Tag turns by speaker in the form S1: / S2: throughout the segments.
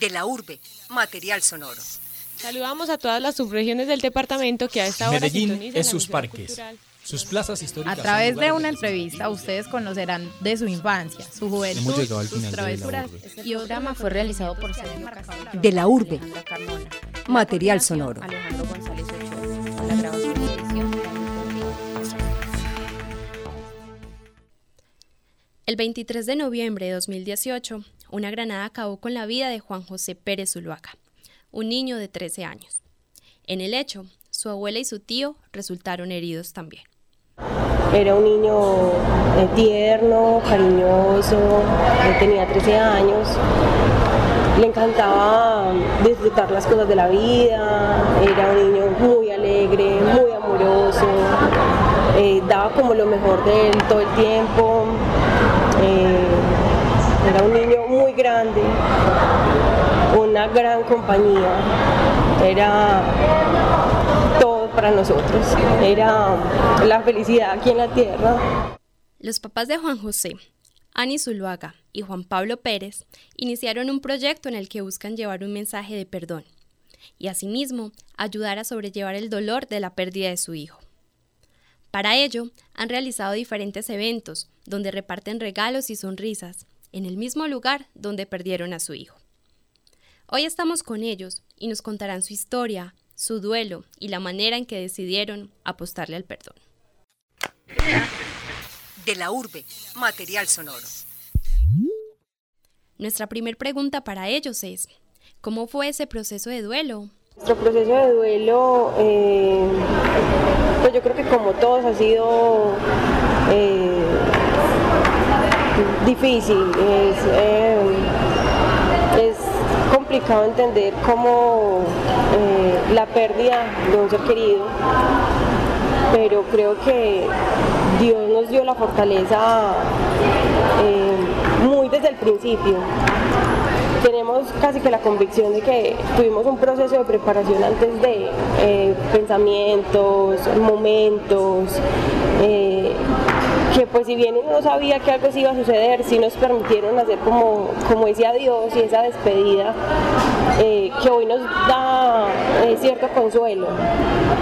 S1: De la urbe, material sonoro.
S2: Saludamos a todas las subregiones del departamento que a esta hora
S3: Medellín es sus parques.
S2: cultural.
S3: Sus plazas históricas.
S4: A través de una entrevista ustedes conocerán de su infancia, su juventud,
S3: Hemos llegado al
S4: sus
S3: final de La
S4: travesuras. Y el programa fue realizado por Sergio.
S1: De la urbe, material sonoro.
S4: Alejandro González Ochoa. A la grabación y edición. David Rodríguez.
S5: El 23 de noviembre de 2018, una granada acabó con la vida de Juan José Pérez Zuluaga, un niño de 13 años. En el hecho, su abuela y su tío resultaron heridos también.
S6: Era un niño eh, tierno, cariñoso, tenía 13 años. Le encantaba disfrutar las cosas de la vida, era un niño muy alegre, muy amoroso, eh, daba como lo mejor de él todo el tiempo. eh, era un niño muy grande, una gran compañía, era todo para nosotros, era la felicidad aquí en la tierra.
S5: Los papás de Juan José, Ani Zuluaga y Juan Pablo Pérez, iniciaron un proyecto en el que buscan llevar un mensaje de perdón y asimismo ayudar a sobrellevar el dolor de la pérdida de su hijo. Para ello, han realizado diferentes eventos donde reparten regalos y sonrisas en el mismo lugar donde perdieron a su hijo. Hoy estamos con ellos y nos contarán su historia, su duelo y la manera en que decidieron apostarle al perdón.
S1: De la urbe, material sonoro.
S5: Nuestra primer pregunta para ellos es, ¿cómo fue ese proceso de duelo?
S6: Nuestro proceso de duelo, eh, pues yo creo que como todos ha sido eh, difícil, es, eh, es complicado entender cómo eh, la pérdida de un ser querido, pero creo que Dios nos dio la fortaleza eh, muy desde el principio. Tenemos casi que la convicción de que tuvimos un proceso de preparación antes de pensamientos, momentos, pues si bien uno no sabía que algo se iba a suceder, sí nos permitieron hacer como, como ese adiós y esa despedida eh, que hoy nos da eh, cierto consuelo.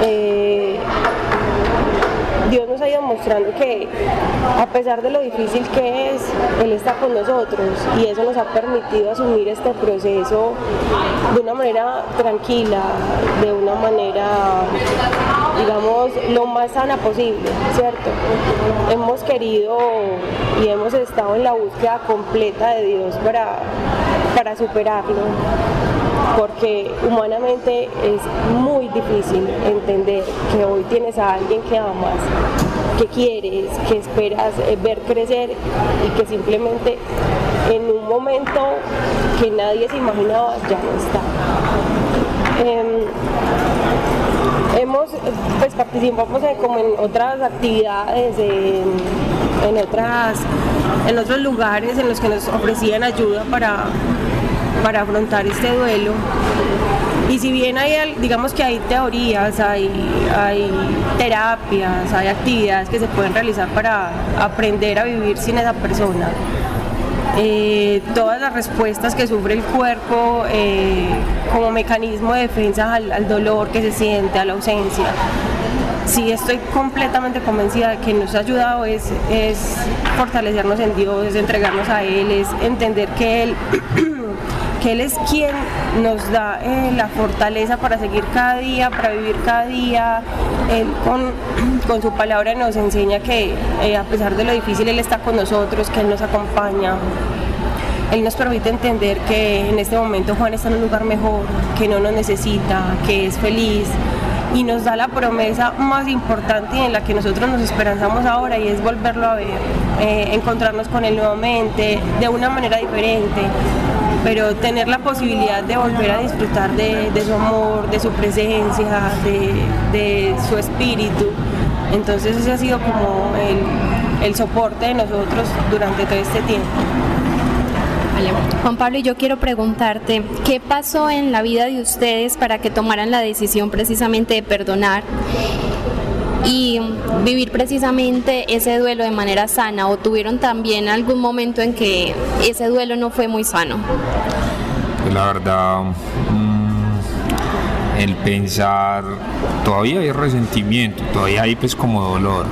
S6: Eh, Dios nos ha ido mostrando que a pesar de lo difícil que es, Él está con nosotros y eso nos ha permitido asumir este proceso de una manera tranquila, de una manera, digamos, lo más sana posible, ¿cierto? Hemos querido y hemos estado en la búsqueda completa de Dios para, para superarlo porque humanamente es muy difícil entender que hoy tienes a alguien que amas, que quieres, que esperas eh, ver crecer y que simplemente en un momento que nadie se imaginaba ya no está. Em, hemos, pues participamos como en otras actividades, en, otras, en otros lugares en los que nos ofrecían ayuda para, para afrontar este duelo. Y si bien hay, digamos que hay teorías, hay, hay terapias, hay actividades que se pueden realizar para aprender a vivir sin esa persona, eh, todas las respuestas que sufre el cuerpo eh, como mecanismo de defensa al dolor que se siente, a la ausencia. Sí, estoy completamente convencida de que nos ha ayudado es, fortalecernos en Dios, es entregarnos a Él, es entender que Él, que Él es quien nos da eh, la fortaleza para seguir cada día, para vivir cada día. Él con, con su palabra nos enseña que eh, a pesar de lo difícil Él está con nosotros, que Él nos acompaña. Él nos permite entender que en este momento Juan está en un lugar mejor, que no nos necesita, que es feliz y nos da la promesa más importante y en la que nosotros nos esperanzamos ahora y es volverlo a ver, eh, encontrarnos con Él nuevamente de una manera diferente, pero tener la posibilidad de volver a disfrutar de, su amor, de su presencia, de, su espíritu. Entonces ese ha sido como el soporte de nosotros durante todo este tiempo.
S5: Vale. Juan Pablo, y yo quiero preguntarte, ¿qué pasó en la vida de ustedes para que tomaran la decisión precisamente de perdonar y vivir precisamente ese duelo de manera sana? ¿O tuvieron también algún momento en que ese duelo no fue muy sano?
S3: Pues la verdad, mm, el pensar, todavía hay resentimiento, todavía hay pues como dolor,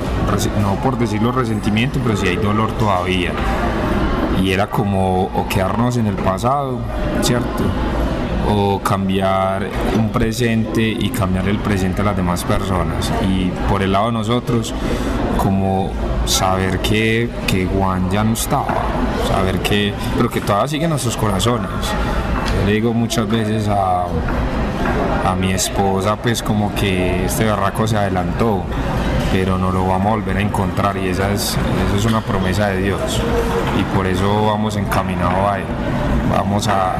S3: no por decirlo resentimiento, pero sí hay dolor todavía. Y era como quedarnos en el pasado, ¿cierto? o cambiar un presente y cambiar el presente a las demás personas. Y por el lado de nosotros, como saber que, que Juan ya no estaba, saber que, pero que todavía sigue en nuestros corazones. Yo le digo muchas veces a, a mi esposa, pues como que este barraco se adelantó pero no lo vamos a volver a encontrar y esa es, eso es una promesa de Dios y por eso vamos encaminados a Él. Vamos a,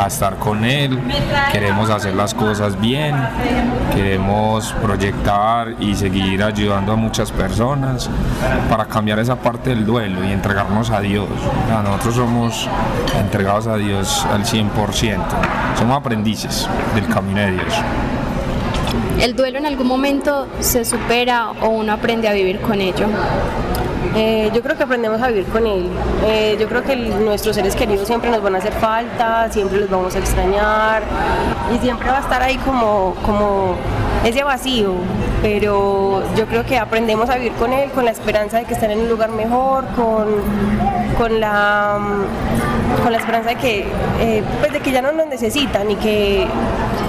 S3: a, estar con Él, queremos hacer las cosas bien, queremos proyectar y seguir ayudando a muchas personas para cambiar esa parte del duelo y entregarnos a Dios. nosotros somos entregados a Dios al 100%, somos aprendices del camino de Dios.
S5: ¿El duelo en algún momento se supera o uno aprende a vivir con ello?
S6: Eh, yo creo que aprendemos a vivir con él. Eh, yo creo que nuestros seres queridos siempre nos van a hacer falta, siempre los vamos a extrañar y siempre va a estar ahí como, como ese vacío. Pero yo creo que aprendemos a vivir con él, con la esperanza de que estén en un lugar mejor, con, con la con la esperanza de que, eh, pues de que ya no nos necesitan y que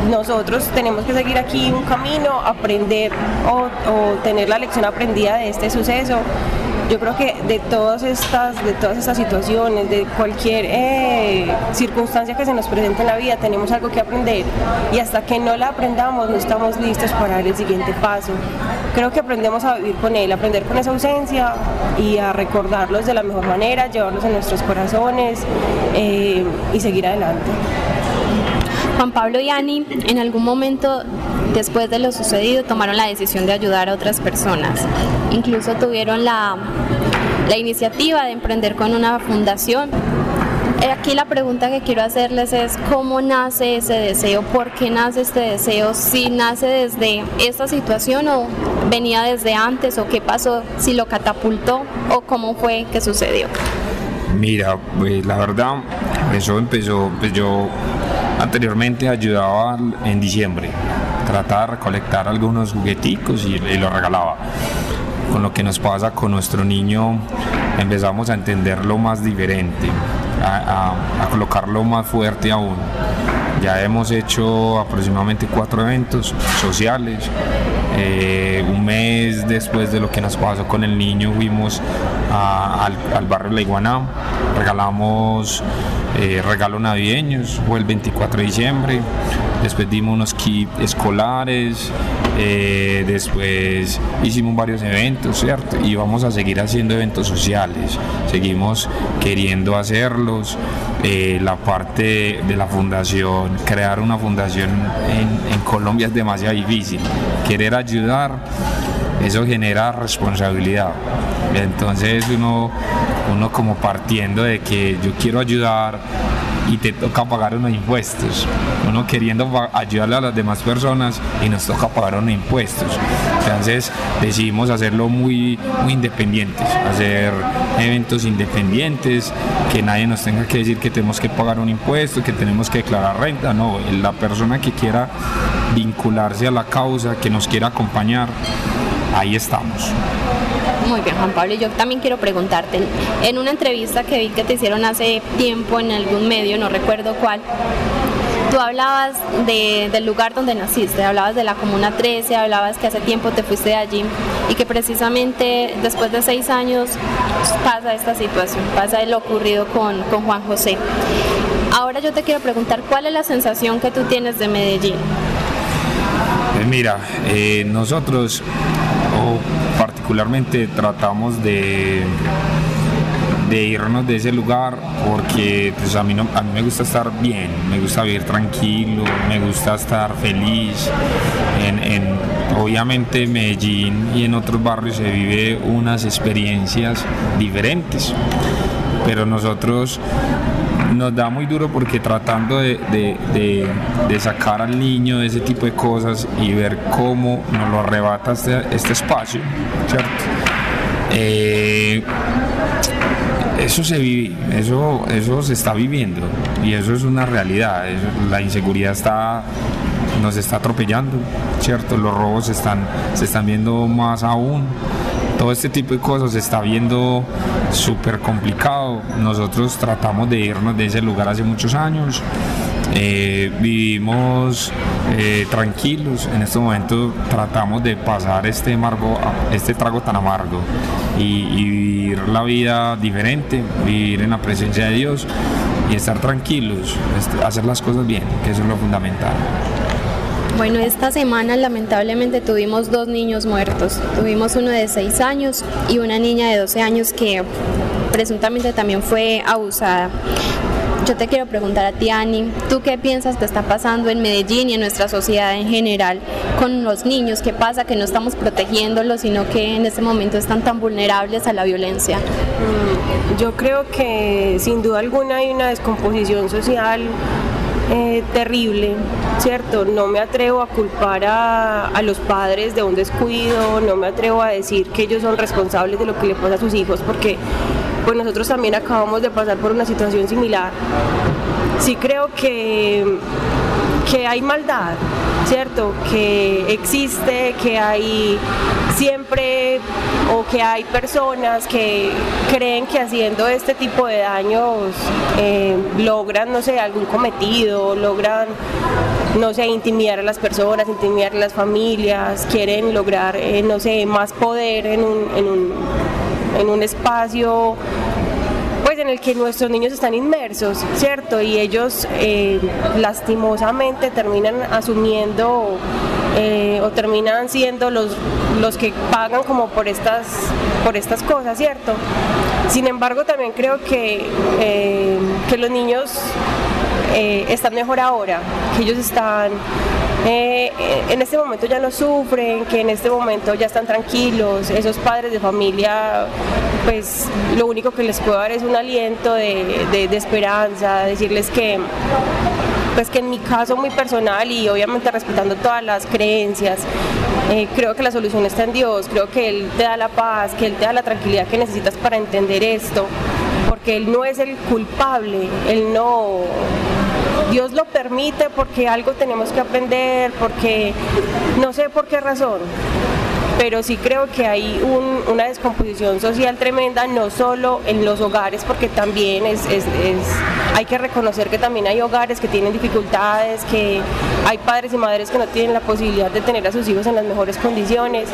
S6: nosotros tenemos que seguir aquí un camino, aprender o, tener la lección aprendida de este suceso yo creo que de todas estas, de todas estas situaciones, de cualquier eh, circunstancia que se nos presente en la vida, tenemos algo que aprender y hasta que no la aprendamos no estamos listos para dar el siguiente paso. Creo que aprendemos a vivir con él, aprender con esa ausencia y a recordarlos de la mejor manera, llevarlos en nuestros corazones eh, y seguir adelante.
S5: Juan Pablo y Ani, en algún momento después de lo sucedido, tomaron la decisión de ayudar a otras personas. Incluso tuvieron la, la iniciativa de emprender con una fundación. Eh, Aquí la pregunta que quiero hacerles es cómo nace ese deseo, por qué nace este deseo, si nace desde esta situación o venía desde antes o qué pasó, si lo catapultó o cómo fue que sucedió.
S3: Mira, pues la verdad, eso empezó, pues yo anteriormente ayudaba en diciembre, trataba de recolectar algunos jugueticos y, y los regalaba. Con lo que nos pasa con nuestro niño empezamos a entenderlo más diferente, a, colocarlo más fuerte aún. Ya hemos hecho aproximadamente cuatro eventos sociales. Eh, un mes después de lo que nos pasó con el niño fuimos al, al, barrio La Iguaná, regalamos eh, regalos navideños, fue el 24 de diciembre, después dimos unos kits escolares, eh, después hicimos varios eventos, ¿cierto? Y vamos a seguir haciendo eventos sociales, seguimos queriendo hacerlos. Eh, la parte de la fundación, crear una fundación en, en Colombia es demasiado difícil. Querer ayudar, eso genera responsabilidad. Entonces uno uno como partiendo de que yo quiero ayudar y te toca pagar unos impuestos. Uno queriendo ayudarle a las demás personas y nos toca pagar unos impuestos. Entonces decidimos hacerlo muy, muy independientes, hacer eventos independientes, que nadie nos tenga que decir que tenemos que pagar un impuesto, que tenemos que declarar renta. No, la persona que quiera vincularse a la causa, que nos quiera acompañar, ahí estamos.
S5: Muy bien, Juan Pablo. Yo también quiero preguntarte, en una entrevista que vi que te hicieron hace tiempo en algún medio, no recuerdo cuál, tú hablabas del lugar donde naciste, hablabas de la Comuna 13, hablabas que hace tiempo te fuiste de allí y que precisamente después de seis años pasa esta situación, pasa lo ocurrido con, Juan José. Ahora yo te quiero preguntar, ¿cuál es la sensación que tú tienes de Medellín?
S3: Pues mira, eh, nosotros, particularmente tratamos de, de irnos de ese lugar porque pues, a, mí a mí me gusta estar bien, me gusta vivir tranquilo, me gusta estar feliz. En, obviamente en Medellín y en otros barrios se vive unas experiencias diferentes, pero nosotros nos da muy duro porque tratando de, sacar al niño de ese tipo de cosas y ver cómo nos lo arrebata este, este espacio, ¿cierto? Eh, eso se vive, eso, eso se está viviendo y eso es una realidad. la inseguridad está, nos está atropellando, ¿cierto? Los robos están, se están viendo más aún. Todo este tipo de cosas se está viendo súper complicado. Nosotros tratamos de irnos de ese lugar hace muchos años. Eh, vivimos eh, tranquilos. En este momento tratamos de pasar este, amargo, este trago tan amargo y, vivir la vida diferente, vivir en la presencia de Dios y estar tranquilos, este, hacer las cosas bien, que eso es lo fundamental.
S5: Bueno, esta semana lamentablemente tuvimos dos niños muertos. Tuvimos uno de 6 años y una niña de 12 años que presuntamente también fue abusada. Yo te quiero preguntar a ti, Ani, ¿tú qué piensas que está pasando en Medellín y en nuestra sociedad en general con los niños? ¿Qué pasa que no estamos protegiéndolos, sino que en este momento están tan vulnerables a la violencia?
S6: Mm, yo creo que sin duda alguna hay una descomposición social eh, terrible, ¿cierto? No me atrevo a culpar a, a, los padres de un descuido, no me atrevo a decir que ellos son responsables de lo que le pasa a sus hijos, porque pues nosotros también acabamos de pasar por una situación similar. Sí creo que, que hay maldad, ¿cierto? Que existe, que hay siempre o que hay personas que creen que haciendo este tipo de daños eh, logran, no sé, algún cometido, logran, no sé, intimidar a las personas, intimidar a las familias, quieren lograr, eh, no sé, más poder en un, en un, en un espacio pues en el que nuestros niños están inmersos, ¿cierto? Y ellos eh, lastimosamente terminan asumiendo eh, o terminan siendo los, los que pagan como por estas, por estas cosas, ¿cierto? Sin embargo, también creo que, eh, que los niños están mejor ahora, que ellos están eh, en este momento ya no sufren, que en este momento ya están tranquilos, esos padres de familia, pues lo único que les puedo dar es un aliento de, de esperanza, decirles que pues que en mi caso muy personal y obviamente respetando todas las creencias, eh, creo que la solución está en Dios, creo que Él te da la paz, que Él te da la tranquilidad que necesitas para entender esto, porque Él no es el culpable, Él no Dios lo permite porque algo tenemos que aprender, porque no sé por qué razón, pero sí creo que hay una descomposición social tremenda, no solo en los hogares, porque también es, hay que reconocer que también hay hogares que tienen dificultades, que hay padres y madres que no tienen la posibilidad de tener a sus hijos en las mejores condiciones,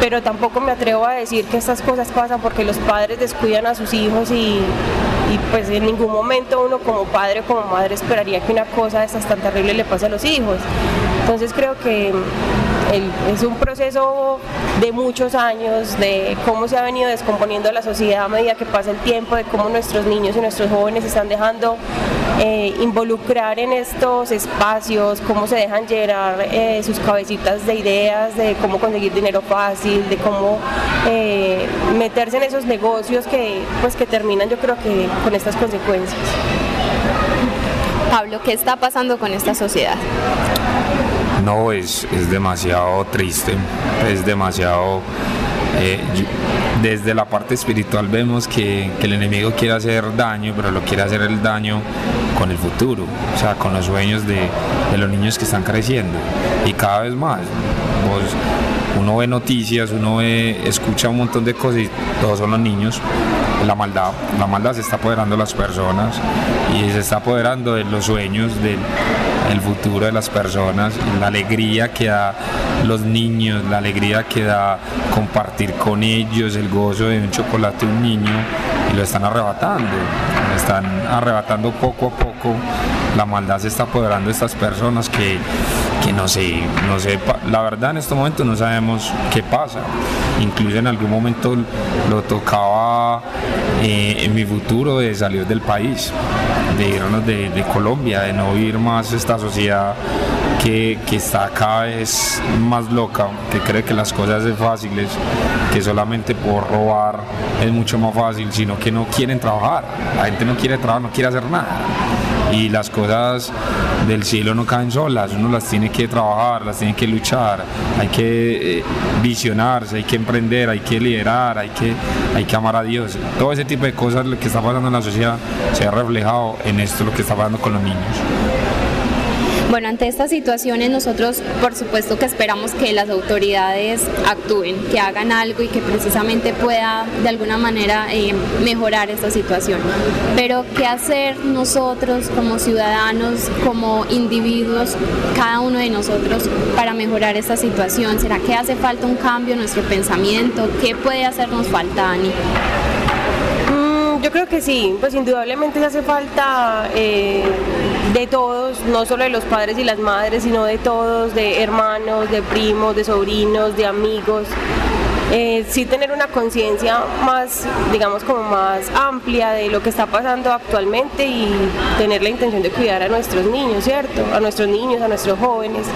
S6: pero tampoco me atrevo a decir que estas cosas pasan porque los padres descuidan a sus hijos y, pues en ningún momento uno como padre o como madre esperaría que una cosa de estas tan terrible le pase a los hijos. Entonces creo que es un proceso de muchos años, de cómo se ha venido descomponiendo la sociedad a medida que pasa el tiempo, de cómo nuestros niños y nuestros jóvenes se están dejando eh, involucrar en estos espacios, cómo se dejan llenar eh, sus cabecitas de ideas, de cómo conseguir dinero fácil, de cómo eh, meterse en esos negocios que, pues, que terminan yo creo que con estas consecuencias.
S5: Pablo, ¿qué está pasando con esta sociedad?
S3: No, es, es demasiado triste, es demasiado... Eh, desde la parte espiritual vemos que, el enemigo quiere hacer daño, pero lo quiere hacer el daño con el futuro, o sea, con los sueños de, los niños que están creciendo. Y cada vez más, uno ve noticias, uno ve, escucha un montón de cosas y todos son los niños. La maldad, la maldad se está apoderando de las personas y se está apoderando de los sueños, del el futuro de las personas, la alegría que da los niños, la alegría que da compartir con ellos el gozo de un chocolate un niño y lo están arrebatando, lo están arrebatando poco a poco, la maldad se está apoderando de estas personas que, que no sé, no sé, la verdad en este momento no sabemos qué pasa, incluso en algún momento lo tocaba eh, en mi futuro de salir del país, de irnos de, de Colombia, de no vivir más esta sociedad que, que, está cada vez más loca, que cree que las cosas son fáciles, que solamente por robar es mucho más fácil, sino que no quieren trabajar. La gente no quiere trabajar, no quiere hacer nada. Y las cosas del cielo no caen solas, uno las tiene que trabajar, las tiene que luchar, hay que eh, visionarse, hay que emprender, hay que liderar, hay que, hay que amar a Dios. Todo ese tipo de cosas lo que está pasando en la sociedad se ha reflejado en esto, lo que está pasando con los niños.
S5: Bueno, ante estas situaciones nosotros por supuesto que esperamos que las autoridades actúen, que hagan algo y que precisamente pueda de alguna manera eh, mejorar esta situación. Pero ¿qué hacer nosotros como ciudadanos, como individuos, cada uno de nosotros para mejorar esta situación? ¿Será que hace falta un cambio en nuestro pensamiento? ¿Qué puede hacernos falta, Ani?
S6: Yo creo que sí, pues indudablemente hace falta eh, de todos, no solo de los padres y las madres, sino de todos, de hermanos, de primos, de sobrinos, de amigos. Eh, sí tener una conciencia más, digamos, como más amplia de lo que está pasando actualmente y tener la intención de cuidar a nuestros niños, ¿cierto? A nuestros niños, a nuestros jóvenes,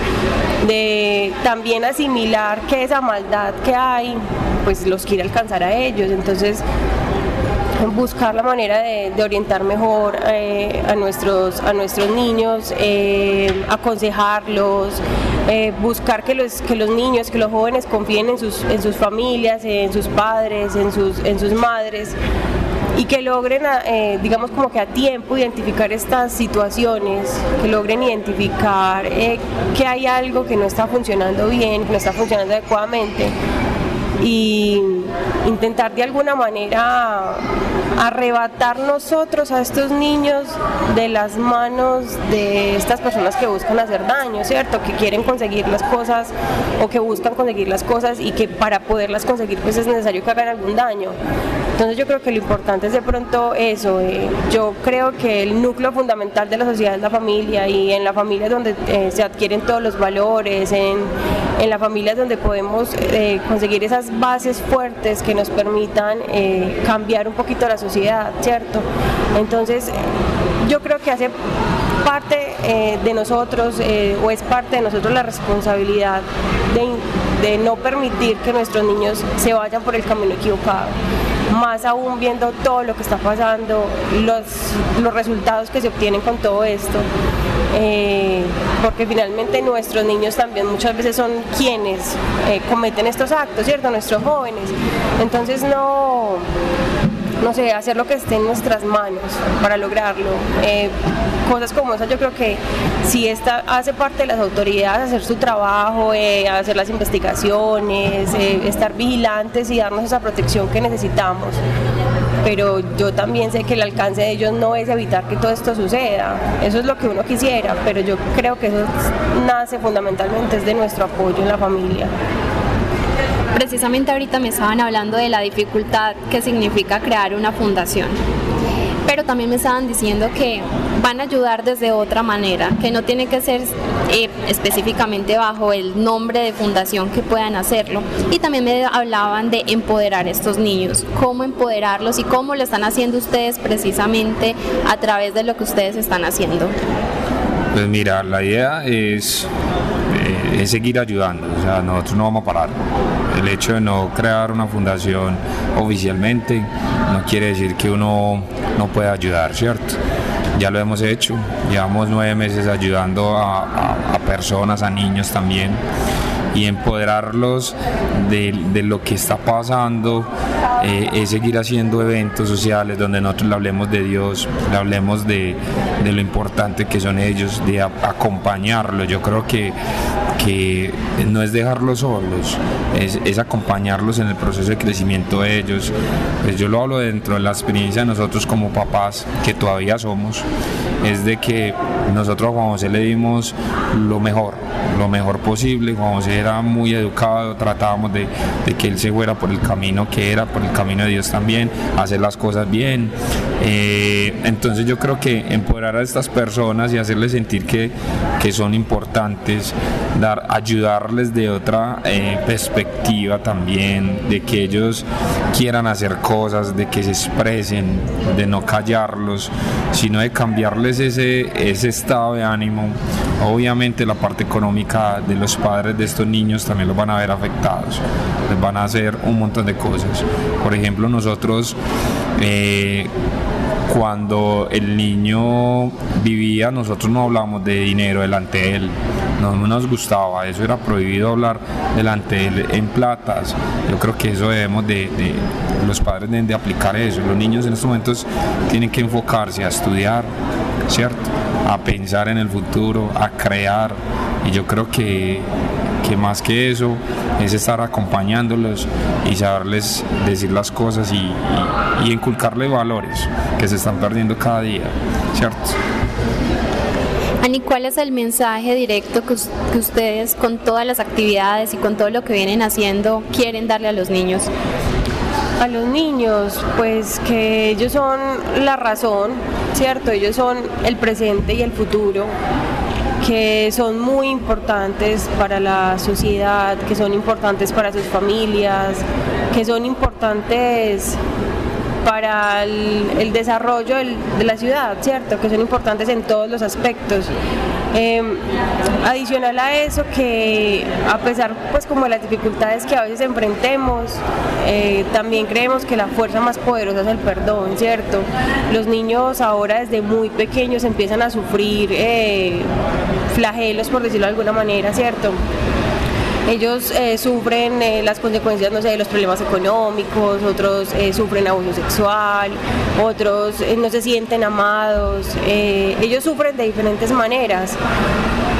S6: de también asimilar que esa maldad que hay, pues los quiere alcanzar a ellos. Entonces, buscar la manera de, orientar mejor eh, a, nuestros, a nuestros niños, eh, aconsejarlos, eh, buscar que los, que los niños, que los jóvenes confíen en sus, en sus familias, en sus padres, en sus, en sus madres y que logren, digamos como que a tiempo, identificar estas situaciones, que logren identificar que hay algo que no está funcionando bien, que no está funcionando adecuadamente y intentar de alguna manera arrebatar nosotros a estos niños de las manos de estas personas que buscan hacer daño, ¿cierto? Que quieren conseguir las cosas o que buscan conseguir las cosas y que para poderlas conseguir pues es necesario que hagan algún daño. Entonces yo creo que lo importante es de pronto eso, eh, yo creo que el núcleo fundamental de la sociedad es la familia y en la familia es donde eh, se adquieren todos los valores, en, en la familia es donde podemos eh, conseguir esas bases fuertes que nos permitan cambiar un poquito la sociedad, ¿cierto? Entonces yo creo que hace parte de nosotros o es parte de nosotros la responsabilidad de no permitir que nuestros niños se vayan por el camino equivocado más aún viendo todo lo que está pasando, los, los resultados que se obtienen con todo esto. Eh, porque finalmente nuestros niños también muchas veces son quienes eh, cometen estos actos, ¿cierto? Nuestros jóvenes. Entonces no no sé, hacer lo que esté en nuestras manos para lograrlo. Eh, cosas como esas yo creo que si esta hace parte de las autoridades hacer su trabajo, eh, hacer las investigaciones, eh, estar vigilantes y darnos esa protección que necesitamos. Pero yo también sé que el alcance de ellos no es evitar que todo esto suceda. Eso es lo que uno quisiera, pero yo creo que eso nace fundamentalmente de nuestro apoyo en la familia.
S5: Precisamente ahorita me estaban hablando de la dificultad que significa crear una fundación pero también me estaban diciendo que van a ayudar desde otra manera, que no tiene que ser eh, específicamente bajo el nombre de fundación que puedan hacerlo. Y también me hablaban de empoderar a estos niños, cómo empoderarlos y cómo lo están haciendo ustedes precisamente a través de lo que ustedes están haciendo.
S3: Pues mira, la idea es, eh, es seguir ayudando, o sea, nosotros no vamos a parar el hecho de no crear una fundación oficialmente no quiere decir que uno no pueda ayudar, ¿cierto? Ya lo hemos hecho, llevamos nueve meses ayudando a, personas, a niños también y empoderarlos de, lo que está pasando eh, es seguir haciendo eventos sociales donde nosotros le hablemos de Dios, le hablemos de, lo importante que son ellos, de acompañarlos. Yo creo que que no es dejarlos solos, es, acompañarlos en el proceso de crecimiento de ellos. Pues yo lo hablo dentro de la experiencia de nosotros como papás, que todavía somos, es de que nosotros a Juan José le dimos lo mejor, lo mejor posible. Juan José era muy educado, tratábamos de, que él se fuera por el camino que era, por el camino de Dios también, hacer las cosas bien. Eh, entonces yo creo que empoderar a estas personas y hacerles sentir que, que son importantes, dar, ayudarles de otra eh, perspectiva también, de que ellos quieran hacer cosas, de que se expresen, de no callarlos, sino de cambiarles ese, ese estado de ánimo. Obviamente la parte económica de los padres de estos niños también los van a ver afectados, les van a hacer un montón de cosas. Por ejemplo, nosotros... Eh, cuando el niño vivía, nosotros no hablábamos de dinero delante de él, no nos gustaba, eso era prohibido hablar delante de él en platas. Yo creo que eso debemos de, los padres deben de aplicar eso. Los niños en estos momentos tienen que enfocarse a estudiar, ¿cierto? A pensar en el futuro, a crear. Y yo creo que, que más que eso es estar acompañándolos y saberles decir las cosas y, y, y inculcarles valores que se están perdiendo cada día, ¿cierto?
S5: Ani, ¿cuál es el mensaje directo que, que, ustedes con todas las actividades y con todo lo que vienen haciendo quieren darle a los niños?
S6: A los niños, pues que ellos son la razón, ¿cierto? Ellos son el presente y el futuro, que son muy importantes para la sociedad, que son importantes para sus familias, que son importantes para el, desarrollo del, de la ciudad, ¿cierto? Que son importantes en todos los aspectos. Eh, adicional a eso que a pesar pues como de las dificultades que a veces enfrentemos, eh, también creemos que la fuerza más poderosa es el perdón, ¿cierto? Los niños ahora desde muy pequeños empiezan a sufrir eh, flagelos, por decirlo de alguna manera, ¿cierto? Ellos eh, sufren eh, las consecuencias, no sé, de los problemas económicos, otros eh, sufren abuso sexual, otros no se sienten amados, ellos sufren de diferentes maneras.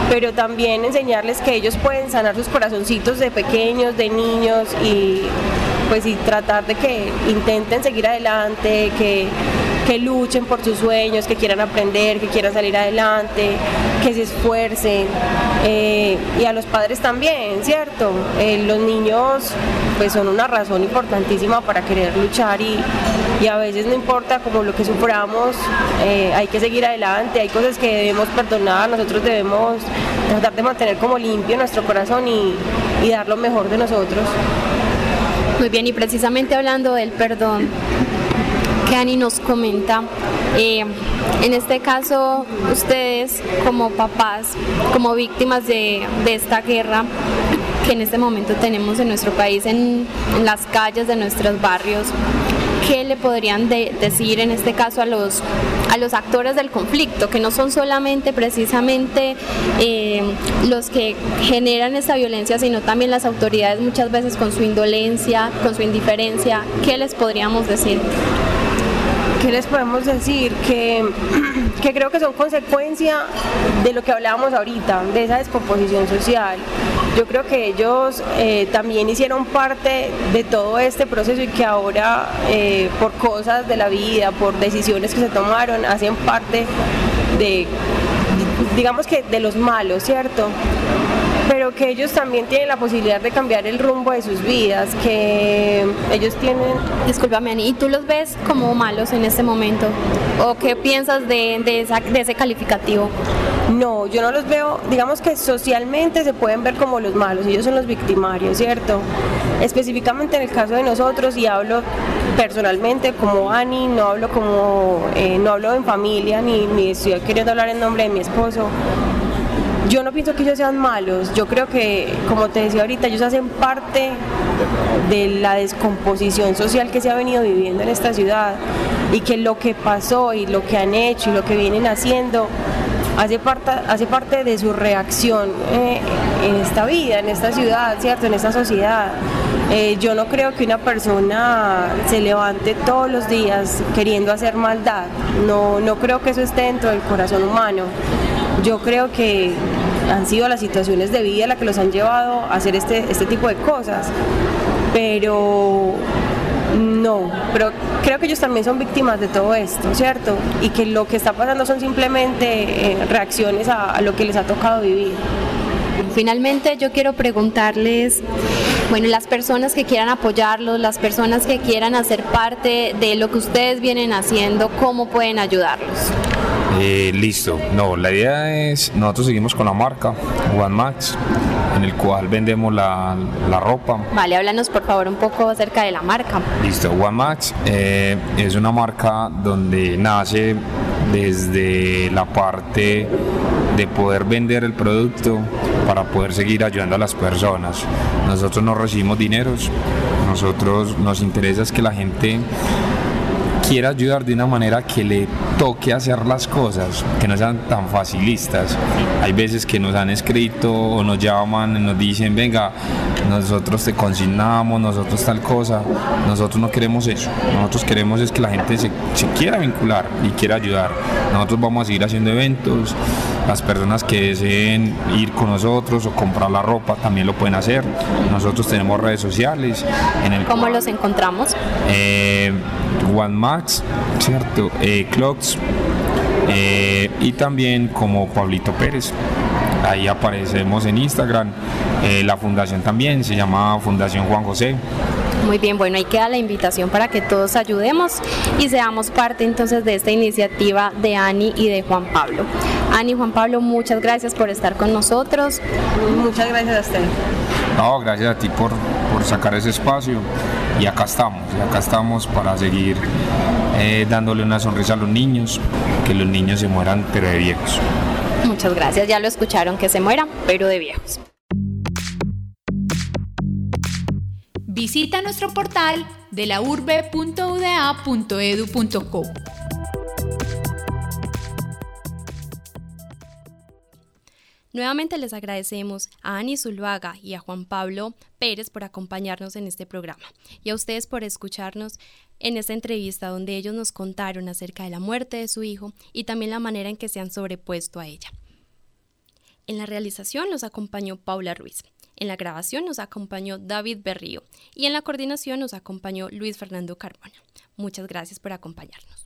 S6: Pero también enseñarles que ellos pueden sanar sus corazoncitos de pequeños, de niños y pues y tratar de que intenten seguir adelante, que que luchen por sus sueños, que quieran aprender, que quieran salir adelante, que se esfuercen. Eh, y a los padres también, ¿cierto? Eh, los niños pues son una razón importantísima para querer luchar y, y a veces no importa como lo que suframos, eh, hay que seguir adelante, hay cosas que debemos perdonar, nosotros debemos tratar de mantener como limpio nuestro corazón y, y dar lo mejor de nosotros.
S5: Muy bien, y precisamente hablando del perdón, que Ani nos comenta. Eh, en este caso, ustedes como papás, como víctimas de, esta guerra que en este momento tenemos en nuestro país, en, las calles de nuestros barrios, ¿qué le podrían de, decir en este caso a los, a los actores del conflicto, que no son solamente precisamente eh, los que generan esta violencia, sino también las autoridades muchas veces con su indolencia, con su indiferencia? ¿Qué les podríamos decir?
S6: ¿Qué les podemos decir? Que, que, creo que son consecuencia de lo que hablábamos ahorita, de esa descomposición social. Yo creo que ellos eh, también hicieron parte de todo este proceso y que ahora eh, por cosas de la vida, por decisiones que se tomaron, hacen parte de, digamos que de los malos, ¿cierto? Pero que ellos también tienen la posibilidad de cambiar el rumbo de sus vidas, que ellos tienen...
S5: Discúlpame, Ani, ¿y tú los ves como malos en este momento? ¿O qué piensas de, de, esa, de ese calificativo?
S6: No, yo no los veo, digamos que socialmente se pueden ver como los malos, ellos son los victimarios, ¿cierto? Específicamente en el caso de nosotros, y hablo personalmente como Ani, no hablo como, eh, no hablo en familia, ni, ni estoy queriendo hablar en nombre de mi esposo, yo no pienso que ellos sean malos, yo creo que, como te decía ahorita, ellos hacen parte de la descomposición social que se ha venido viviendo en esta ciudad y que lo que pasó y lo que han hecho y lo que vienen haciendo hace parte, hace parte de su reacción eh, en esta vida, en esta ciudad, ¿cierto? En esta sociedad. Eh, yo no creo que una persona se levante todos los días queriendo hacer maldad. No, no creo que eso esté dentro del corazón humano. Yo creo que han sido las situaciones de vida las que los han llevado a hacer este, este tipo de cosas. Pero no, pero creo que ellos también son víctimas de todo esto, ¿cierto? Y que lo que está pasando son simplemente eh, reacciones a, a lo que les ha tocado vivir.
S5: Finalmente yo quiero preguntarles, bueno, las personas que quieran apoyarlos, las personas que quieran hacer parte de lo que ustedes vienen haciendo, ¿cómo pueden ayudarlos?
S3: Eh, listo, no, la idea es, nosotros seguimos con la marca One Max, en el cual vendemos la, la, ropa.
S5: Vale, háblanos por favor un poco acerca de la marca.
S3: Listo, One Max eh, es una marca donde nace desde la parte de poder vender el producto para poder seguir ayudando a las personas. Nosotros no recibimos dineros, nosotros nos interesa es que la gente quiera ayudar de una manera que le toque hacer las cosas, que no sean tan facilistas. Hay veces que nos han escrito o nos llaman y nos dicen, venga, nosotros te consignamos, nosotros tal cosa. Nosotros no queremos eso. Nosotros queremos es que la gente se, se quiera vincular y quiera ayudar. Nosotros vamos a seguir haciendo eventos. Las personas que deseen ir con nosotros o comprar la ropa también lo pueden hacer. Nosotros tenemos redes sociales. En el
S5: ¿Cómo los encontramos?
S3: eh, One Max, ¿cierto? Eh, Clocks eh, y también como Pablito Pérez. Ahí aparecemos en Instagram. Eh, la fundación también se llama Fundación Juan José.
S5: Muy bien, bueno, ahí queda la invitación para que todos ayudemos y seamos parte entonces de esta iniciativa de Ani y de Juan Pablo. Ani y Juan Pablo, muchas gracias por estar con nosotros.
S6: Muchas gracias a usted.
S3: No, gracias a ti por, por sacar ese espacio y acá estamos, y acá estamos para seguir eh, dándole una sonrisa a los niños, que los niños se mueran pero de viejos.
S5: Muchas gracias, ya lo escucharon, que se mueran, pero de viejos.
S7: Visita nuestro portal de la urbe.uda.edu.co.
S5: Nuevamente les agradecemos a Ani Zuluaga y a Juan Pablo Pérez por acompañarnos en este programa y a ustedes por escucharnos en esta entrevista donde ellos nos contaron acerca de la muerte de su hijo y también la manera en que se han sobrepuesto a ella. En la realización nos acompañó Paula Ruiz, en la grabación nos acompañó David Berrío y en la coordinación nos acompañó Luis Fernando Carbona. Muchas gracias por acompañarnos.